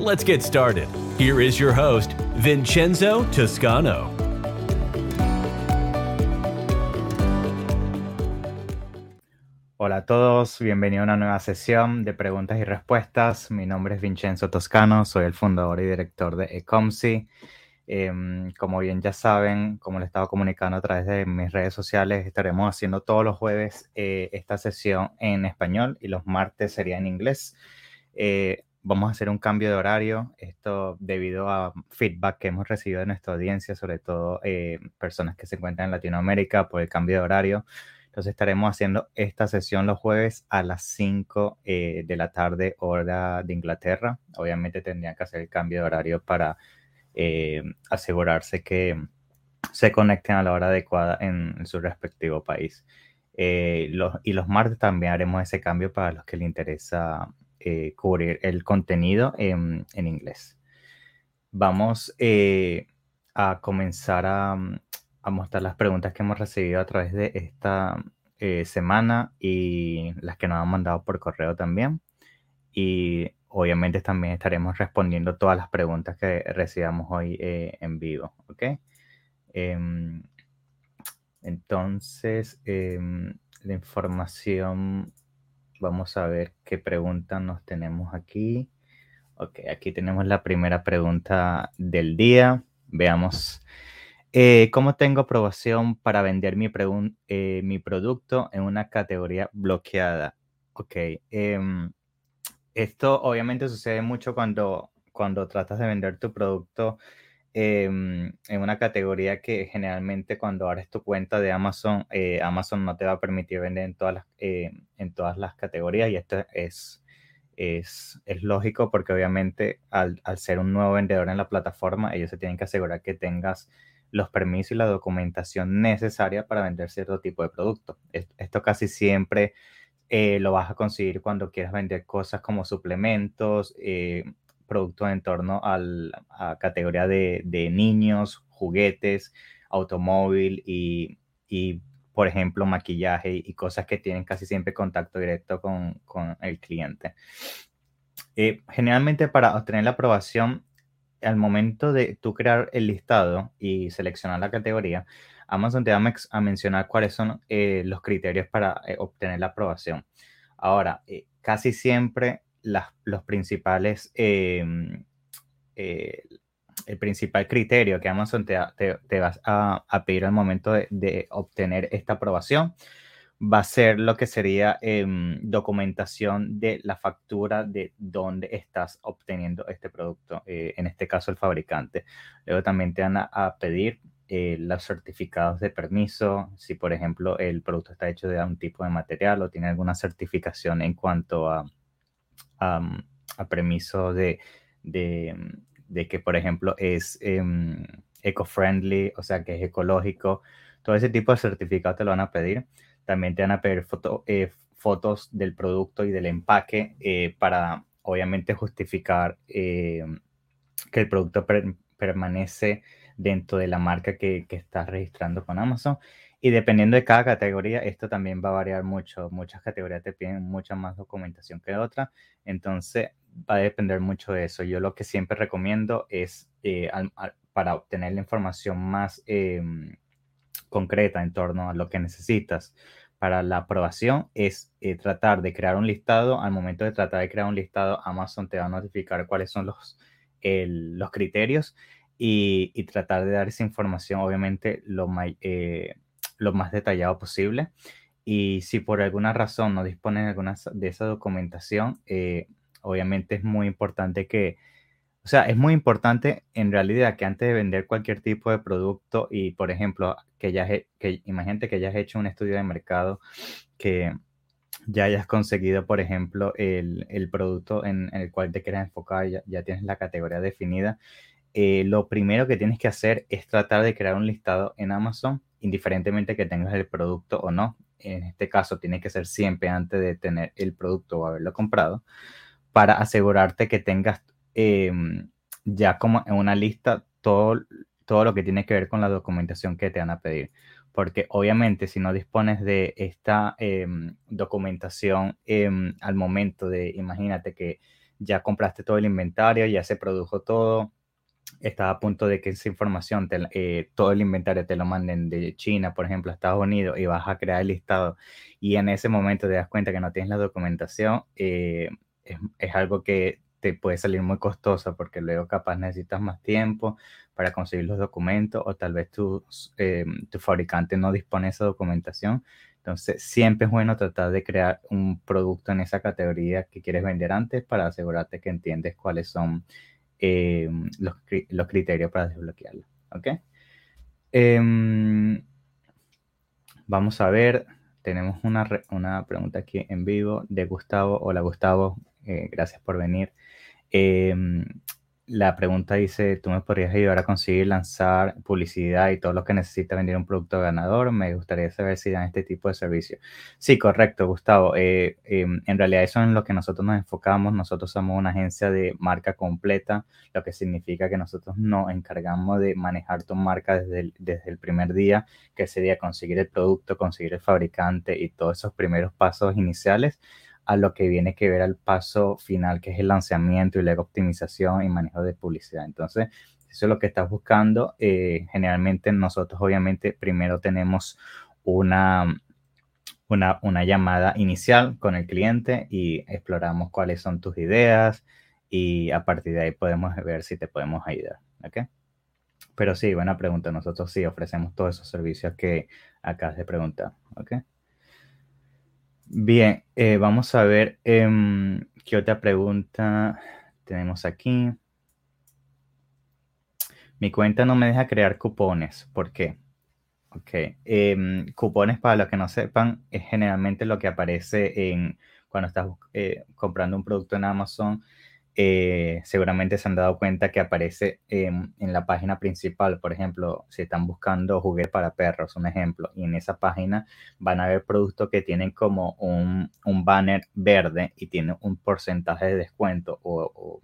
Let's get started. Here is your host, Vincenzo Toscano. Hola a todos, bienvenido a una nueva sesión de preguntas y respuestas. Mi nombre es Vincenzo Toscano, soy el fundador y director de Ecomsi. Em, como bien ya saben, como les estaba comunicando a través de mis redes sociales, estaremos haciendo todos los jueves eh, esta sesión en español y los martes sería en inglés. Eh, vamos a hacer un cambio de horario, esto debido a feedback que hemos recibido de nuestra audiencia, sobre todo eh, personas que se encuentran en Latinoamérica por el cambio de horario. Entonces estaremos haciendo esta sesión los jueves a las 5 de la tarde, hora de Inglaterra. Obviamente tendrían que hacer el cambio de horario para eh, asegurarse que se conecten a la hora adecuada en, su respectivo país. Eh, y los martes también haremos ese cambio para los que les interesa eh, cubrir el contenido en, inglés. Vamos a comenzar a, a, mostrar las preguntas que hemos recibido a través de esta semana y las que nos han mandado por correo también. Y obviamente también estaremos respondiendo todas las preguntas que recibamos hoy eh, en vivo, ¿ok? Em, entonces, em, la información, vamos a ver qué preguntas nos tenemos aquí. Ok, aquí tenemos la primera pregunta del día. Veamos. Eh, ¿Cómo tengo aprobación para vender mi, eh, mi producto en una categoría bloqueada? Ok. Em, esto obviamente sucede mucho cuando, cuando tratas de vender tu producto em, en una categoría que generalmente cuando abres tu cuenta de Amazon, eh, Amazon no te va a permitir vender en todas las, eh, en todas las categorías y esto es, es, es lógico porque obviamente al, al, ser un nuevo vendedor en la plataforma, ellos se tienen que asegurar que tengas los permisos y la documentación necesaria para vender cierto tipo de producto. Esto casi siempre eh, lo vas a conseguir cuando quieras vender cosas como suplementos, eh, productos en torno a la categoría de, niños, juguetes, automóvil y, por ejemplo, maquillaje y cosas que tienen casi siempre contacto directo con, el cliente. Eh, generalmente para obtener la aprobación, al momento de tú crear el listado y seleccionar la categoría, Amazon te va a mencionar cuáles son eh, los criterios para eh, obtener la aprobación. Ahora, casi siempre los principales, em, el principal criterio que Amazon te, te, va a, pedir al momento de, obtener esta aprobación va a ser lo que sería em, documentación de la factura de dónde estás obteniendo este producto, en este caso el fabricante. Luego también te van a pedir eh, los certificados de permiso, si por ejemplo el producto está hecho de un tipo de material o tiene alguna certificación en cuanto a, a, permiso de, de, que por ejemplo es em, eco-friendly, o sea que es ecológico, todo ese tipo de certificados te lo van a pedir. También te van a pedir eh, fotos del producto y del empaque eh, para obviamente justificar que el producto permanece dentro de la marca que, que estás registrando con Amazon. Y dependiendo de cada categoría, esto también va a variar mucho. Muchas categorías te piden mucha más documentación que otras. Entonces, va a depender mucho de eso. Yo lo que siempre recomiendo es, eh, para obtener la información más em, concreta en torno a lo que necesitas para la aprobación, es eh, tratar de crear un listado. Al momento de tratar de crear un listado, Amazon te va a notificar cuáles son los, los criterios y, tratar de dar esa información, obviamente, lo, eh, lo más detallado posible. Y si por alguna razón no disponen de alguna de esa documentación, eh, obviamente es muy importante que, o sea, es muy importante en realidad que antes de vender cualquier tipo de producto y, por ejemplo, que ya, que imagínate que hayas hecho un estudio de mercado que, ya hayas conseguido, por ejemplo, el, producto en, el cual te quieres enfocar, ya, ya tienes la categoría definida, eh, lo primero que tienes que hacer es tratar de crear un listado en Amazon, indiferentemente que tengas el producto o no. En este caso, tiene que ser siempre antes de tener el producto o haberlo comprado, para asegurarte que tengas em, ya como en una lista todo, todo lo que tiene que ver con la documentación que te van a pedir. Porque obviamente si no dispones de esta em, documentación em, al momento de, imagínate que ya compraste todo el inventario, ya se produjo todo, estaba a punto de que esa información, eh, todo el inventario te lo manden de China, por ejemplo, a Estados Unidos, y vas a crear el listado, y en ese momento te das cuenta que no tienes la documentación, eh, es, algo que te puede salir muy costoso porque luego capaz necesitas más tiempo para conseguir los documentos o tal vez tu, eh, tu fabricante no dispone de esa documentación. Entonces, siempre es bueno tratar de crear un producto en esa categoría que quieres vender antes para asegurarte que entiendes cuáles son eh, los, los, criterios para desbloquearlo. ¿Ok? Em, vamos a ver, tenemos una, una, pregunta aquí en vivo de Gustavo. Hola Gustavo, eh, gracias por venir. La pregunta dice, ¿tú me podrías ayudar a conseguir lanzar publicidad y todo lo que necesita vender un producto ganador? Me gustaría saber si dan este tipo de servicio. Sí, correcto, Gustavo. Eh, em, en realidad eso es en lo que nosotros nos enfocamos. Nosotros somos una agencia de marca completa, lo que significa que nosotros nos encargamos de manejar tu marca desde el, desde el primer día, que sería conseguir el producto, conseguir el fabricante y todos esos primeros pasos iniciales a lo que viene que ver al paso final, que es el lanzamiento y la optimización y manejo de publicidad. Entonces, eso es lo que estás buscando. Eh, generalmente nosotros obviamente primero tenemos una, una, llamada inicial con el cliente y exploramos cuáles son tus ideas y a partir de ahí podemos ver si te podemos ayudar. ¿ok? Pero sí, buena pregunta. Nosotros sí ofrecemos todos esos servicios que acabas de preguntar. Bien, eh, vamos a ver em, qué otra pregunta tenemos aquí. Mi cuenta no me deja crear cupones. ¿Por qué? Ok. Em, cupones, para los que no sepan, es generalmente lo que aparece en cuando estás eh, comprando un producto en Amazon eh, seguramente se han dado cuenta que aparece en la página principal. Por ejemplo, si están buscando juguetes para perros, un ejemplo, y en esa página van a ver productos que tienen como un, banner verde y tiene un porcentaje de descuento o,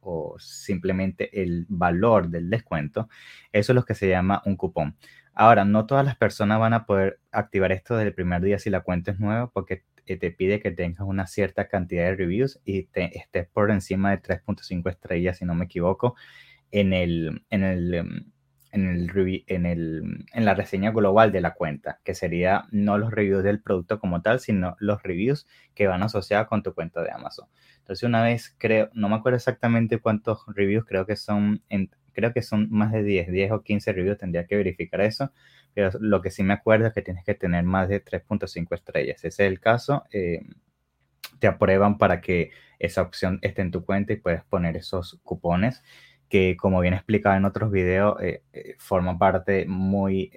o simplemente el valor del descuento. Eso es lo que se llama un cupón. Ahora, no todas las personas van a poder activar esto desde el primer día si la cuenta es nueva, porque te pide que tengas una cierta cantidad de reviews y te, estés por encima de 3.5 estrellas, si no me equivoco, en el, en el, em, en el, en el, en la reseña global de la cuenta, que sería no los reviews del producto como tal, sino los reviews que van asociados con tu cuenta de Amazon. Entonces, una vez creo, no me acuerdo exactamente cuántos reviews, creo que son, creo que son más de 10, 10 o 15 reviews, tendría que verificar eso, pero lo que sí me acuerdo es que tienes que tener más de 3.5 estrellas. Ese es el caso. Eh, te aprueban para que esa opción esté en tu cuenta y puedes poner esos cupones que, como bien explicado en otros videos, eh, eh, forma parte muy...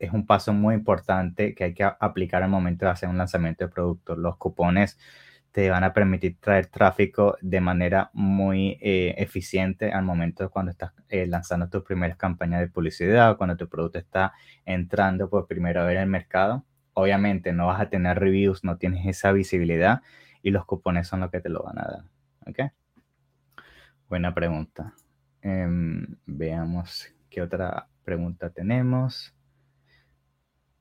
es un paso muy importante que hay que aplicar al momento de hacer un lanzamiento de producto. Los cupones te van a permitir traer tráfico de manera muy eh, eficiente al momento cuando estás eh, lanzando tus primeras campañas de publicidad, cuando tu producto está entrando por primera vez en el mercado. Obviamente no vas a tener reviews, no tienes esa visibilidad y los cupones son los que te lo van a dar. ¿Ok? Buena pregunta. Em, veamos qué otra pregunta tenemos.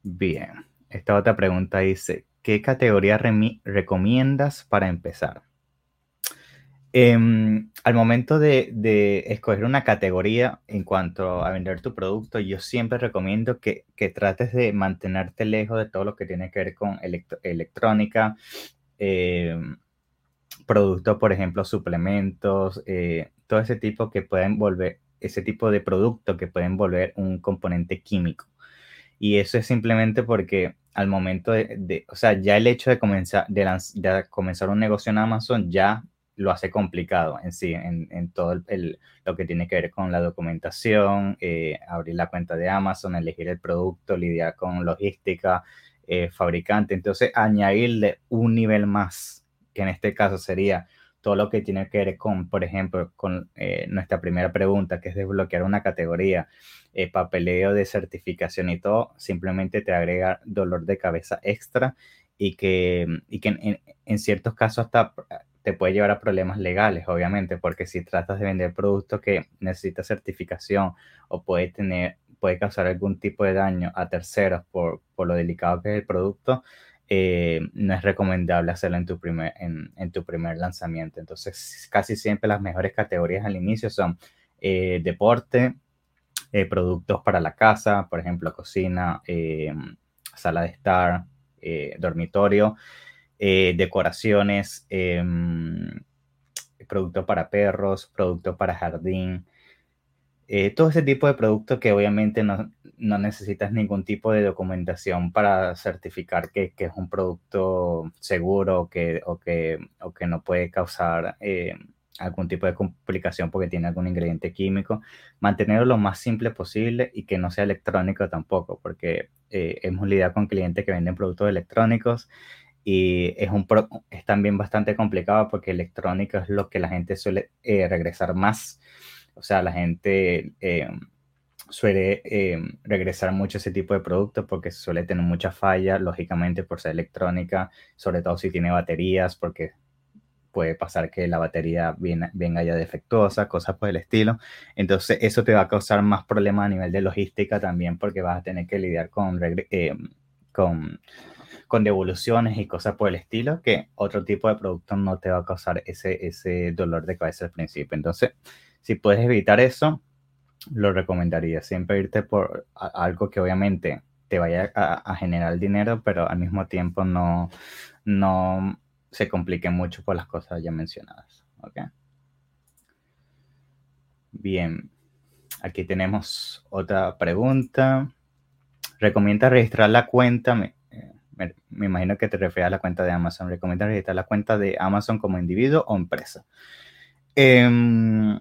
Bien, esta otra pregunta dice, ¿qué categoría recomiendas para empezar? Em, al momento de, escoger una categoría en cuanto a vender tu producto, yo siempre recomiendo que, trates de mantenerte lejos de todo lo que tiene que ver con electrónica, em, productos, por ejemplo, suplementos, eh, todo ese tipo que pueden volver, ese tipo de producto que pueden volver un componente químico. Y eso es simplemente porque al momento de, o sea, ya el hecho de comenzar, de, comenzar un negocio en Amazon ya lo hace complicado en sí, en, todo el, lo que tiene que ver con la documentación, eh, abrir la cuenta de Amazon, elegir el producto, lidiar con logística, eh, fabricante. Entonces, añadirle un nivel más, que en este caso sería todo lo que tiene que ver con, por ejemplo, con eh, nuestra primera pregunta, que es desbloquear una categoría, eh, papeleo de certificación y todo, simplemente te agrega dolor de cabeza extra y que, y que en, ciertos casos hasta te puede llevar a problemas legales, obviamente, porque si tratas de vender productos que necesita certificación o puede tener, puede causar algún tipo de daño a terceros por, por lo delicado que es el producto, eh, no es recomendable hacerlo en tu, primer, en, tu primer lanzamiento. Entonces, casi siempre las mejores categorías al inicio son eh, deporte, eh, productos para la casa, por ejemplo, cocina, sala de estar, dormitorio, decoraciones, productos para perros, productos para jardín, eh, todo ese tipo de productos que obviamente no, no, necesitas ningún tipo de documentación para certificar que, que es un producto seguro que, o, que, o que no puede causar eh, algún tipo de complicación porque tiene algún ingrediente químico. Mantenerlo lo más simple posible y que no sea electrónico tampoco, porque eh, hemos lidiado con clientes que venden productos electrónicos y es, un es también bastante complicado porque electrónico es lo que la gente suele regresar más o sea, la gente eh, suele eh, regresar mucho a ese tipo de productos porque suele tener mucha falla, lógicamente por ser electrónica, sobre todo si tiene baterías, porque puede pasar que la batería venga ya defectuosa, cosas por el estilo. Entonces, eso te va a causar más problemas a nivel de logística también porque vas a tener que lidiar con, eh, con, con devoluciones y cosas por el estilo que otro tipo de producto no te va a causar ese, ese dolor de cabeza al principio. Entonces, si puedes evitar eso, lo recomendaría. Siempre irte por algo que obviamente te vaya a, generar dinero, pero al mismo tiempo no, no se complique mucho por las cosas ya mencionadas. Bien, aquí tenemos otra pregunta. ¿Recomienda registrar la cuenta? Me, me, imagino que te refieres a la cuenta de Amazon. ¿Recomienda registrar la cuenta de Amazon como individuo o empresa? Eh,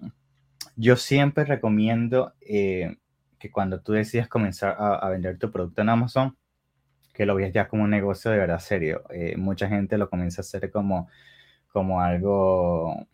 yo siempre recomiendo eh, que cuando tú decidas comenzar a, vender tu producto en Amazon, que lo veas ya como un negocio de verdad serio. Eh, mucha gente lo comienza a hacer como, como algo,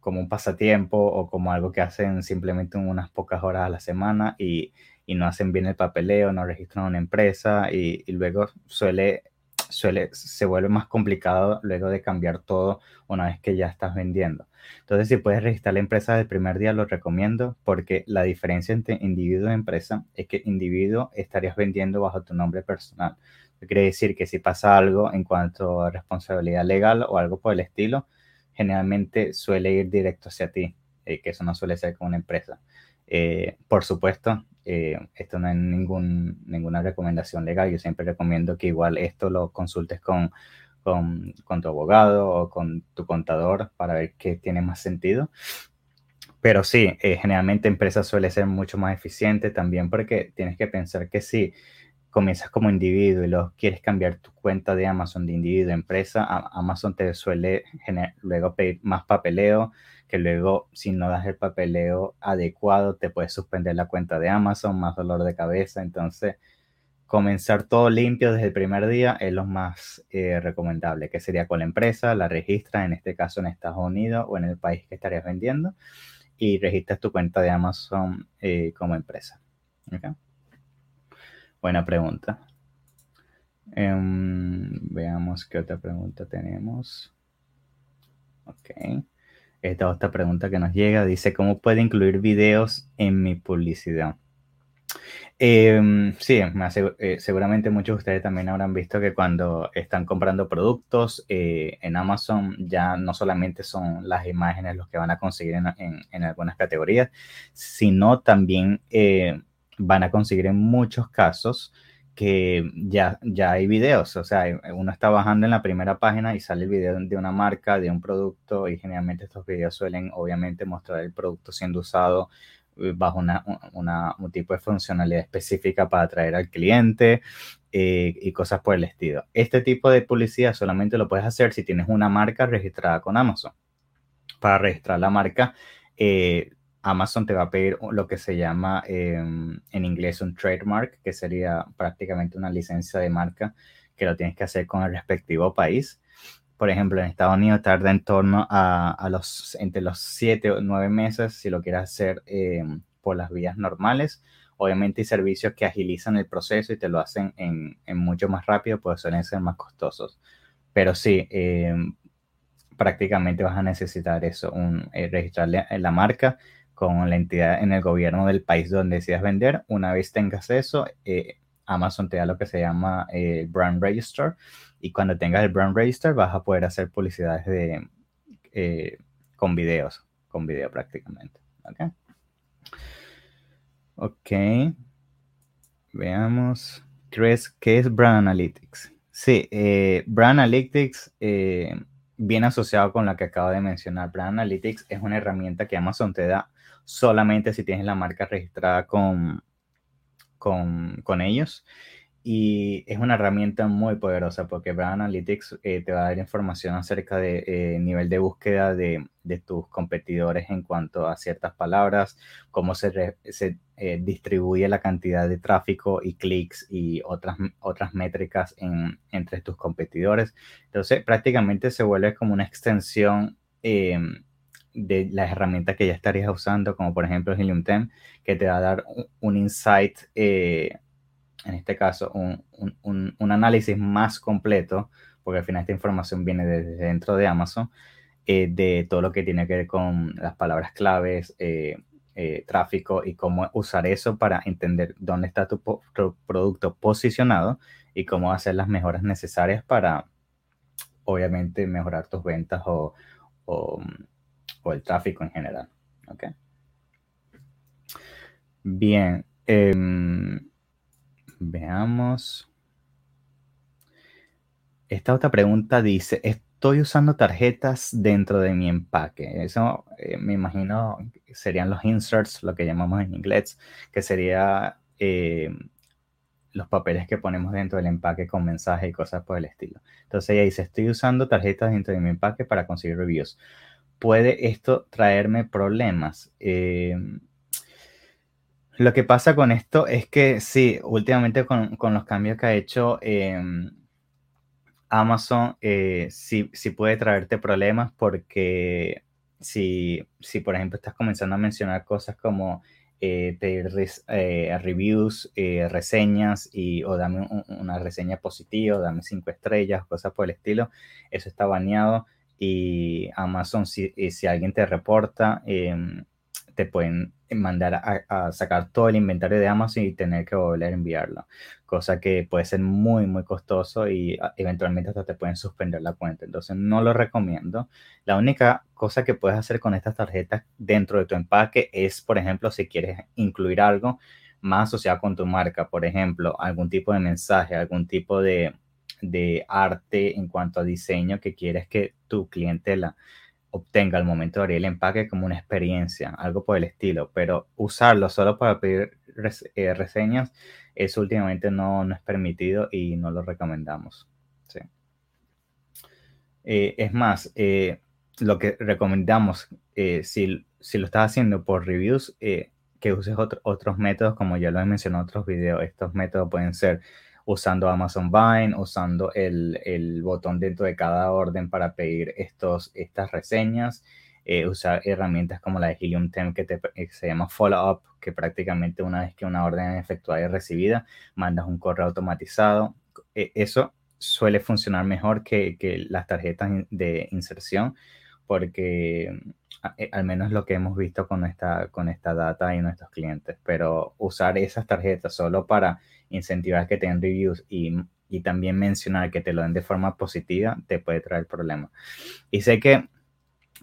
como un pasatiempo o como algo que hacen simplemente unas pocas horas a la semana y, y no hacen bien el papeleo, no registran una empresa y, y luego suele suele, se vuelve más complicado luego de cambiar todo una vez que ya estás vendiendo. Entonces, si puedes registrar la empresa del primer día, lo recomiendo porque la diferencia entre individuo y empresa es que individuo estarías vendiendo bajo tu nombre personal. quiere decir que si pasa algo en cuanto a responsabilidad legal o algo por el estilo, generalmente suele ir directo hacia ti, eh, que eso no suele ser con una empresa. Eh, por supuesto, eh, esto no es ningún, ninguna recomendación legal. Yo siempre recomiendo que igual esto lo consultes con, con, tu abogado o con tu contador para ver qué tiene más sentido. Pero sí, eh, generalmente empresa suele ser mucho más eficiente también porque tienes que pensar que si comienzas como individuo y luego quieres cambiar tu cuenta de Amazon de individuo a empresa, Amazon te suele luego pedir más papeleo, que luego si no das el papeleo adecuado te puedes suspender la cuenta de Amazon, más dolor de cabeza. Entonces, comenzar todo limpio desde el primer día es lo más eh, recomendable, que sería con la empresa, la registras, en este caso en Estados Unidos o en el país que estarías vendiendo, y registras tu cuenta de Amazon eh, como empresa. Buena pregunta. Em, veamos qué otra pregunta tenemos. Ok. Esta otra pregunta que nos llega dice, ¿cómo puede incluir videos en mi publicidad? Em, sí, eh, seguramente muchos de ustedes también habrán visto que cuando están comprando productos eh, en Amazon ya no solamente son las imágenes los que van a conseguir en, algunas categorías, sino también eh, van a conseguir en muchos casos que ya, ya hay videos, o sea, eh, uno está bajando en la primera página y sale el video de una marca, de un producto y generalmente estos videos suelen obviamente mostrar el producto siendo usado eh, bajo una, un tipo de funcionalidad específica para atraer al cliente eh, y cosas por el estilo. Este tipo de publicidad solamente lo puedes hacer si tienes una marca registrada con Amazon. Para registrar la marca, Amazon te va a pedir lo que se llama em, en inglés un trademark, que sería prácticamente una licencia de marca que lo tienes que hacer con el respectivo país. Por ejemplo, en Estados Unidos tarda en torno a, los, entre los 7 o 9 meses si lo quieres hacer em, por las vías normales. Obviamente hay servicios que agilizan el proceso y te lo hacen en, mucho más rápido, pues suelen ser más costosos. Pero sí, em, prácticamente vas a necesitar eso, un, eh, registrarle la marca con la entidad en el gobierno del país donde decidas vender. Una vez tengas eso, eh, Amazon te da lo que se llama el eh, Brand Register y cuando tengas el Brand Register vas a poder hacer publicidades de, eh, con videos, con video prácticamente. ¿ok? Ok. Veamos. ¿Qué qué es Brand Analytics? Sí, Brand Analytics viene asociado con la que acabo de mencionar. Brand Analytics es una herramienta que Amazon te da solamente si tienes la marca registrada con, con, ellos. Y es una herramienta muy poderosa porque Brand Analytics eh, te va a dar información acerca del de, eh, nivel de búsqueda de, tus competidores en cuanto a ciertas palabras, cómo se, se eh, distribuye la cantidad de tráfico y clics y otras, otras métricas en, entre tus competidores. Entonces prácticamente se vuelve como una extensión em, de las herramientas que ya estarías usando, como por ejemplo Helium 10, que te va a dar un, insight, eh, en este caso, un, un, un, análisis más completo, porque al final esta información viene desde dentro de Amazon, eh, de todo lo que tiene que ver con las palabras claves, eh, tráfico y cómo usar eso para entender dónde está tu, producto posicionado y cómo hacer las mejoras necesarias para, obviamente, mejorar tus ventas o, o el tráfico en general. ¿okay? Bien, em, veamos. Esta otra pregunta dice, estoy usando tarjetas dentro de mi empaque. Eso eh, me imagino serían los inserts, lo que llamamos en inglés, que sería em, los papeles que ponemos dentro del empaque con mensajes y cosas por el estilo. Entonces ella dice, estoy usando tarjetas dentro de mi empaque para conseguir reviews puede esto traerme problemas. Em, lo que pasa con esto es que sí, últimamente con, los cambios que ha hecho em, Amazon, eh, sí, puede traerte problemas porque si, por ejemplo, estás comenzando a mencionar cosas como eh, pedir eh, reviews, reseñas y o dame una reseña positiva, dame cinco estrellas, cosas por el estilo, eso está baneado y Amazon, si, eh, si alguien te reporta, em, te pueden mandar a, sacar todo el inventario de Amazon y tener que volver a enviarlo, cosa que puede ser muy, muy costoso y ah, eventualmente hasta te pueden suspender la cuenta. Entonces, no lo recomiendo. La única cosa que puedes hacer con estas tarjetas dentro de tu empaque es, por ejemplo, si quieres incluir algo más asociado con tu marca, por ejemplo, algún tipo de mensaje, algún tipo de, de arte en cuanto a diseño que quieres que tu clientela obtenga al momento de abrir el empaque como una experiencia, algo por el estilo, pero usarlo solo para pedir eh, reseñas, eso últimamente no, no, es permitido y no lo recomendamos. Eh, es más, eh, lo que recomendamos, si, si, lo estás haciendo por reviews, que uses otros métodos, como ya lo he mencionado en otros videos, estos métodos pueden ser usando Amazon Vine, usando el, botón dentro de cada orden para pedir estos, estas reseñas, eh, usar herramientas como la de Helium 10 que, te, eh, se llama Follow Up, que prácticamente una vez que una orden es efectuada y recibida, mandas un correo automatizado. E, eso suele funcionar mejor que, las tarjetas de inserción porque eh, al menos lo que hemos visto con esta, con esta data y nuestros clientes, pero usar esas tarjetas solo para incentivar que tengan reviews y, y también mencionar que te lo den de forma positiva, te puede traer problemas. Y sé que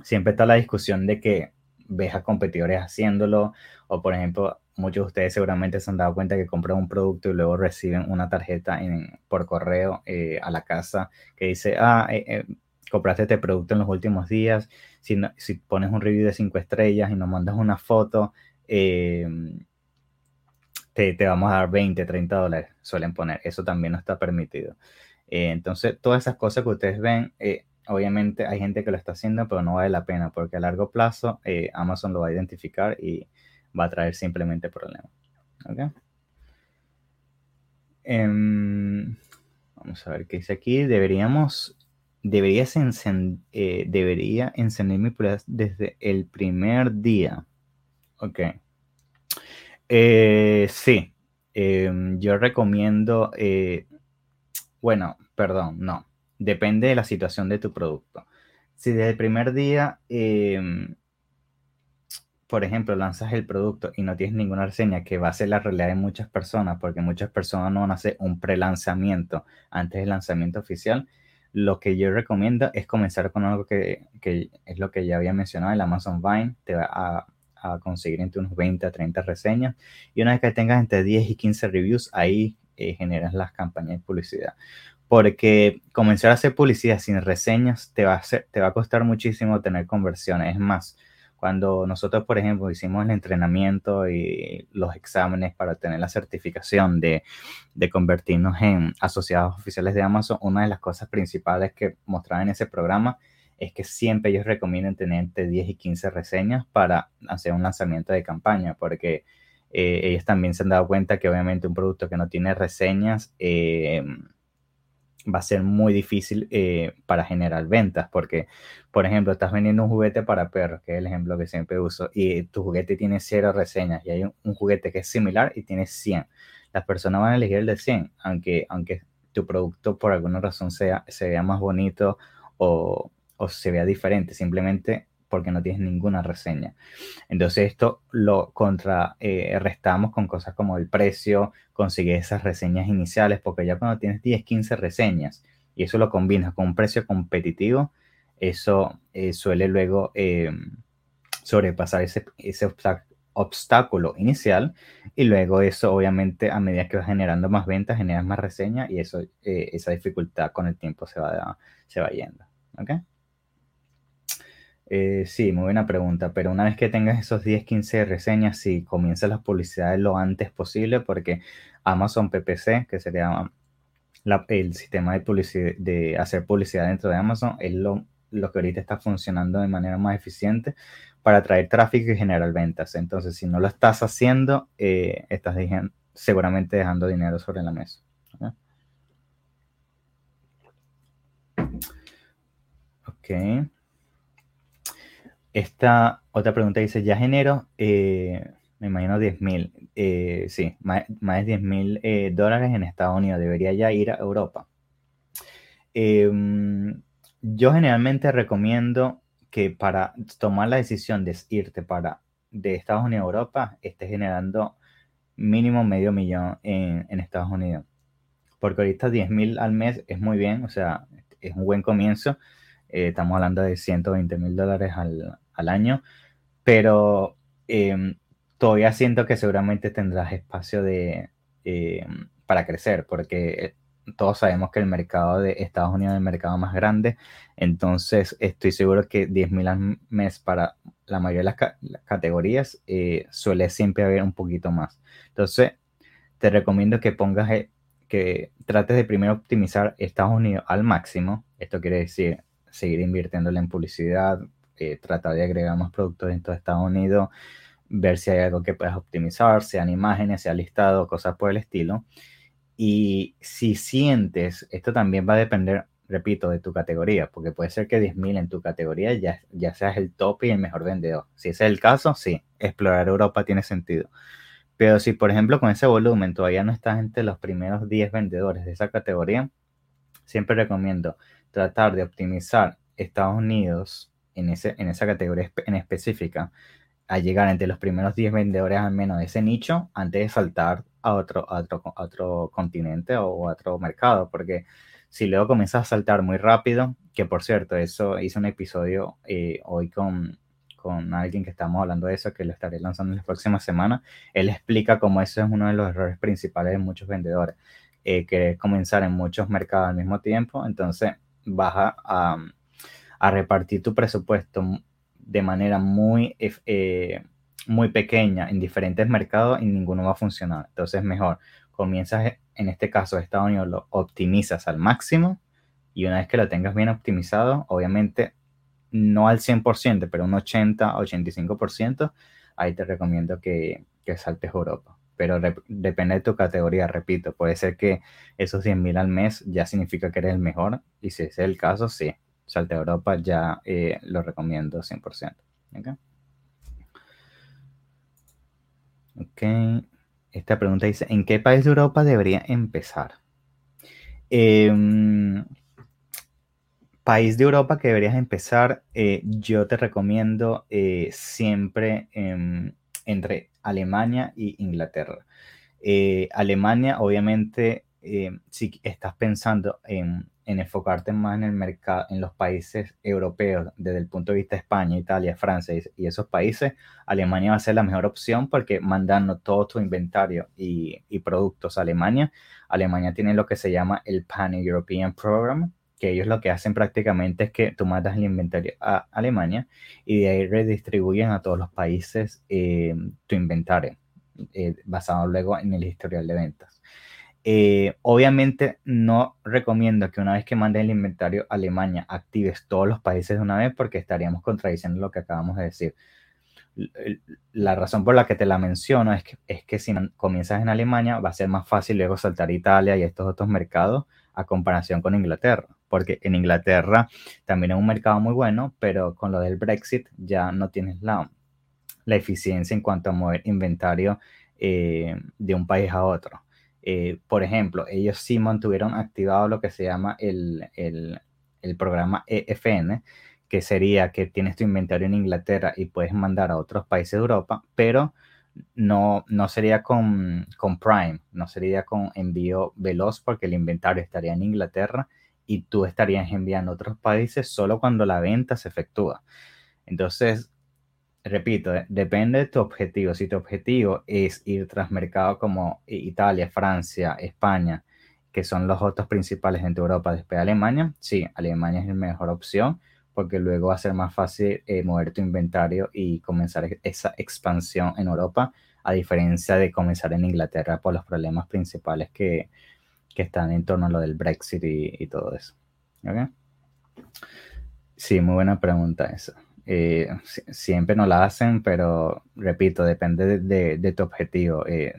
siempre está la discusión de que ves a competidores haciéndolo, o por ejemplo, muchos de ustedes seguramente se han dado cuenta que compran un producto y luego reciben una tarjeta por correo eh, a la casa que dice, ah, eh, eh, compraste este producto en los últimos días, si, si pones un review de cinco estrellas y nos mandas una foto, eh, te, vamos a dar 20, 30 dólares, suelen poner. Eso también no está permitido. Eh, entonces, todas esas cosas que ustedes ven, eh, obviamente hay gente que lo está haciendo, pero no vale la pena porque a largo plazo eh, Amazon lo va a identificar y va a traer simplemente problemas. Em, vamos a ver qué dice aquí. Deberíamos, deberías eh, debería encender mi prueba desde el primer día. Ok. Eh, sí, em, yo recomiendo, bueno, perdón, no depende de la situación de tu producto. Si desde el primer día, em, por ejemplo, lanzas el producto y no tienes ninguna reseña que va a ser la realidad de muchas personas, porque muchas personas no van a hacer un pre-lanzamiento antes del lanzamiento oficial, lo que yo recomiendo es comenzar con algo que, es lo que ya había mencionado, el Amazon Vine te va a, conseguir entre unos 20 a 30 reseñas y una vez que tengas entre 10 y 15 reviews, ahí eh, generas las campañas de publicidad porque comenzar a hacer publicidad sin reseñas te va a, te va a costar muchísimo tener conversiones. Es más, cuando nosotros, por ejemplo, hicimos el entrenamiento y los exámenes para tener la certificación de, de convertirnos en asociados oficiales de Amazon, una de las cosas principales que mostraban en ese programa es que siempre ellos recomiendan tener entre 10 y 15 reseñas para hacer un lanzamiento de campaña, porque eh, ellos también se han dado cuenta que obviamente un producto que no tiene reseñas eh, va a ser muy difícil eh, para generar ventas, porque, por ejemplo, estás vendiendo un juguete para perros, que es el ejemplo que siempre uso, y tu juguete tiene cero reseñas, y hay un, juguete que es similar y tiene 100. Las personas van a elegir el de 100, aunque, aunque tu producto por alguna razón sea, se vea más bonito o, o se vea diferente, simplemente porque no tienes ninguna reseña. Entonces esto lo contrarrestamos eh, con cosas como el precio, conseguir esas reseñas iniciales, porque ya cuando tienes 10, 15 reseñas y eso lo combinas con un precio competitivo, eso eh, suele luego eh, sobrepasar ese, ese obstáculo inicial y luego eso obviamente a medida que vas generando más ventas generas más reseñas y eso esa dificultad con el tiempo se va, se va yendo. ¿okay? Eh, sí, muy buena pregunta, pero una vez que tengas esos 10, 15 reseñas, sí, comienza las publicidades lo antes posible porque Amazon PPC, que sería el sistema de, de hacer publicidad dentro de Amazon, es lo, lo que ahorita está funcionando de manera más eficiente para atraer tráfico y generar ventas. Entonces, si no lo estás haciendo, eh, estás seguramente dejando dinero sobre la mesa. Esta otra pregunta dice, ya genero, eh, me imagino 10 mil, eh, sí, más, de 10 mil eh, dólares en Estados Unidos, debería ya ir a Europa. Em, yo generalmente recomiendo que para tomar la decisión de irte para de Estados Unidos a Europa, estés generando mínimo medio millón en, Estados Unidos. Porque ahorita 10 mil al mes es muy bien, o sea, es un buen comienzo. estamos hablando de 120 mil dólares al, al año, pero em, todavía siento que seguramente tendrás espacio de, em, para crecer, porque todos sabemos que el mercado de Estados Unidos es el mercado más grande, entonces estoy seguro que 10 mil al mes para la mayoría de las, categorías eh, suele siempre haber un poquito más. Entonces, te recomiendo que pongas, eh, que trates de primero optimizar Estados Unidos al máximo. Esto quiere decir seguir invirtiéndole en publicidad, tratar de agregar más productos de Estados Unidos, ver si hay algo que puedas optimizar, sean imágenes, sea listado, cosas por el estilo. Y si sientes, esto también va a depender, repito, de tu categoría, porque puede ser que 10.000 en tu categoría ya, ya seas el top y el mejor vendedor. Si ese es el caso, sí, explorar Europa tiene sentido. Pero si, por ejemplo, con ese volumen todavía no estás entre los primeros 10 vendedores de esa categoría, siempre recomiendo tratar de optimizar Estados Unidos en, ese, en esa categoría en específica a llegar entre los primeros 10 vendedores al menos de ese nicho antes de saltar a otro, otro, otro continente o a otro mercado, porque si luego comienzas a saltar muy rápido, que por cierto, eso hice un episodio eh, hoy con, con alguien que estamos hablando de eso, que lo estaré lanzando en la próxima semana, él explica cómo eso es uno de los errores principales de muchos vendedores, eh, que comenzar en muchos mercados al mismo tiempo, entonces baja a a repartir tu presupuesto de manera muy, eh, muy pequeña en diferentes mercados y ninguno va a funcionar. Entonces, mejor comienzas, en este caso, Estados Unidos, lo optimizas al máximo Y una vez que lo tengas bien optimizado, obviamente no al 100%, pero un 80, 85%, ahí te recomiendo que, que saltes a Europa. Pero depende de tu categoría, repito, puede ser que esos 100.000 al mes ya significa que eres el mejor y si es el caso, sí, salte a Europa ya eh, lo recomiendo 100%. ¿okay? ok, esta pregunta dice, ¿en qué país de Europa debería empezar? Em, país de Europa que deberías empezar, eh, yo te recomiendo eh, siempre em, entre Alemania y Inglaterra. Alemania, obviamente, si estás pensando en, enfocarte más en el mercado, en los países europeos, desde el punto de vista de España, Italia, Francia y, esos países, Alemania va a ser la mejor opción porque mandando todo tu inventario y, productos a Alemania, Alemania tiene lo que se llama el Pan European Program, que ellos lo que hacen prácticamente es que tú mandas el inventario a Alemania y de ahí redistribuyen a todos los países eh, tu inventario, eh, basado luego en el historial de ventas. Eh, obviamente no recomiendo que una vez que mandes el inventario a Alemania actives todos los países de una vez porque estaríamos contradiciendo lo que acabamos de decir. La razón por la que te la menciono es que, es que si comienzas en Alemania va a ser más fácil luego saltar Italia y estos otros mercados a comparación con Inglaterra, porque en Inglaterra también es un mercado muy bueno, pero con lo del Brexit ya no tienes la, eficiencia en cuanto a mover inventario eh, de un país a otro. Eh, por ejemplo, ellos sí mantuvieron activado lo que se llama el, el, el programa EFN, que sería que tienes tu inventario en Inglaterra y puedes mandar a otros países de Europa, pero no, no sería con, con, Prime, no sería con envío veloz porque el inventario estaría en Inglaterra y tú estarías enviando a otros países solo cuando la venta se efectúa. Entonces, repito, depende de tu objetivo. Si tu objetivo es ir tras mercado como Italia, Francia, España, que son los otros principales en Europa después de Alemania, sí, Alemania es la mejor opción porque luego va a ser más fácil eh, mover tu inventario y comenzar esa expansión en Europa, a diferencia de comenzar en Inglaterra por los problemas principales que, que están en torno a lo del Brexit y, y todo eso. ¿Okay? Sí, muy buena pregunta esa. Eh, siempre no la hacen, pero repito, depende de, tu objetivo eh,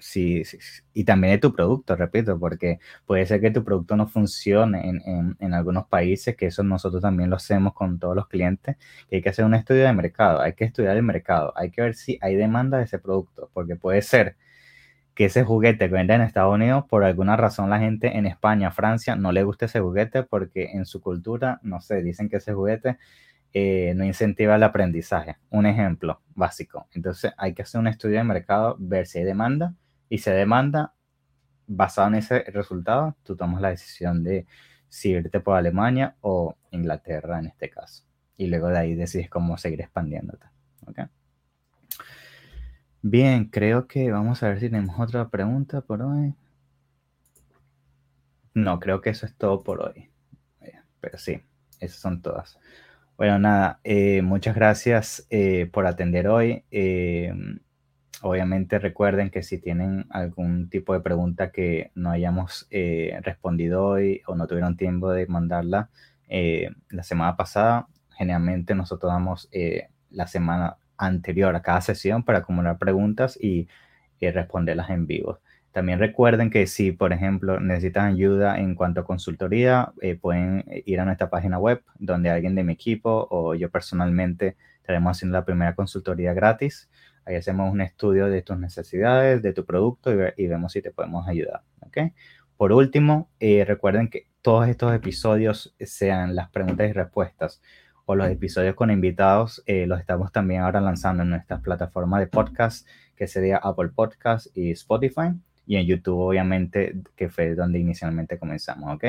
y también de tu producto, repito, porque puede ser que tu producto no funcione en, en, algunos países, que eso nosotros también lo hacemos con todos los clientes, que hay que hacer un estudio de mercado, hay que estudiar el mercado, hay que ver si hay demanda de ese producto, porque puede ser que ese juguete que vende en Estados Unidos, por alguna razón la gente en España, Francia, no le guste ese juguete porque en su cultura, no sé, dicen que ese juguete eh, no incentiva el aprendizaje. Un ejemplo básico. Entonces hay que hacer un estudio de mercado, ver si hay demanda y si hay demanda, basado en ese resultado, tú tomas la decisión de si irte por Alemania o Inglaterra en este caso. Y luego de ahí decides cómo seguir expandiéndote. Bien, creo que vamos a ver si tenemos otra pregunta por hoy. No, creo que eso es todo por hoy. Pero sí, esas son todas. Bueno, nada, eh, muchas gracias eh, por atender hoy. Eh, obviamente recuerden que si tienen algún tipo de pregunta que no hayamos respondido hoy o no tuvieron tiempo de mandarla la semana pasada, generalmente nosotros damos la semana anterior a cada sesión para acumular preguntas y responderlas en vivo. También recuerden que si, por ejemplo, necesitan ayuda en cuanto a consultoría, eh, pueden ir a nuestra página web donde alguien de mi equipo o yo personalmente estaremos haciendo la primera consultoría gratis. Ahí hacemos un estudio de tus necesidades, de tu producto y, vemos si te podemos ayudar. ¿okay? Por último, eh, recuerden que todos estos episodios, sean las preguntas y respuestas o los episodios con invitados, eh, los estamos también ahora lanzando en nuestras plataformas de podcast, que sería Apple Podcast y Spotify y en YouTube, obviamente, que fue donde inicialmente comenzamos, ¿ok?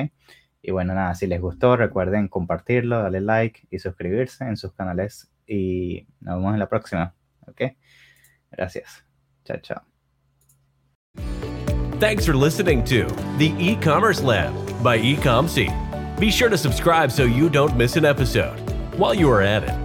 Y bueno, nada, si les gustó, recuerden compartirlo, darle like y suscribirse en sus canales y nos vemos en la próxima, ¿ok? Gracias. Chao, chao. Thanks for listening to the e-commerce lab by. Be sure to subscribe so you don't miss an episode. While you are at it,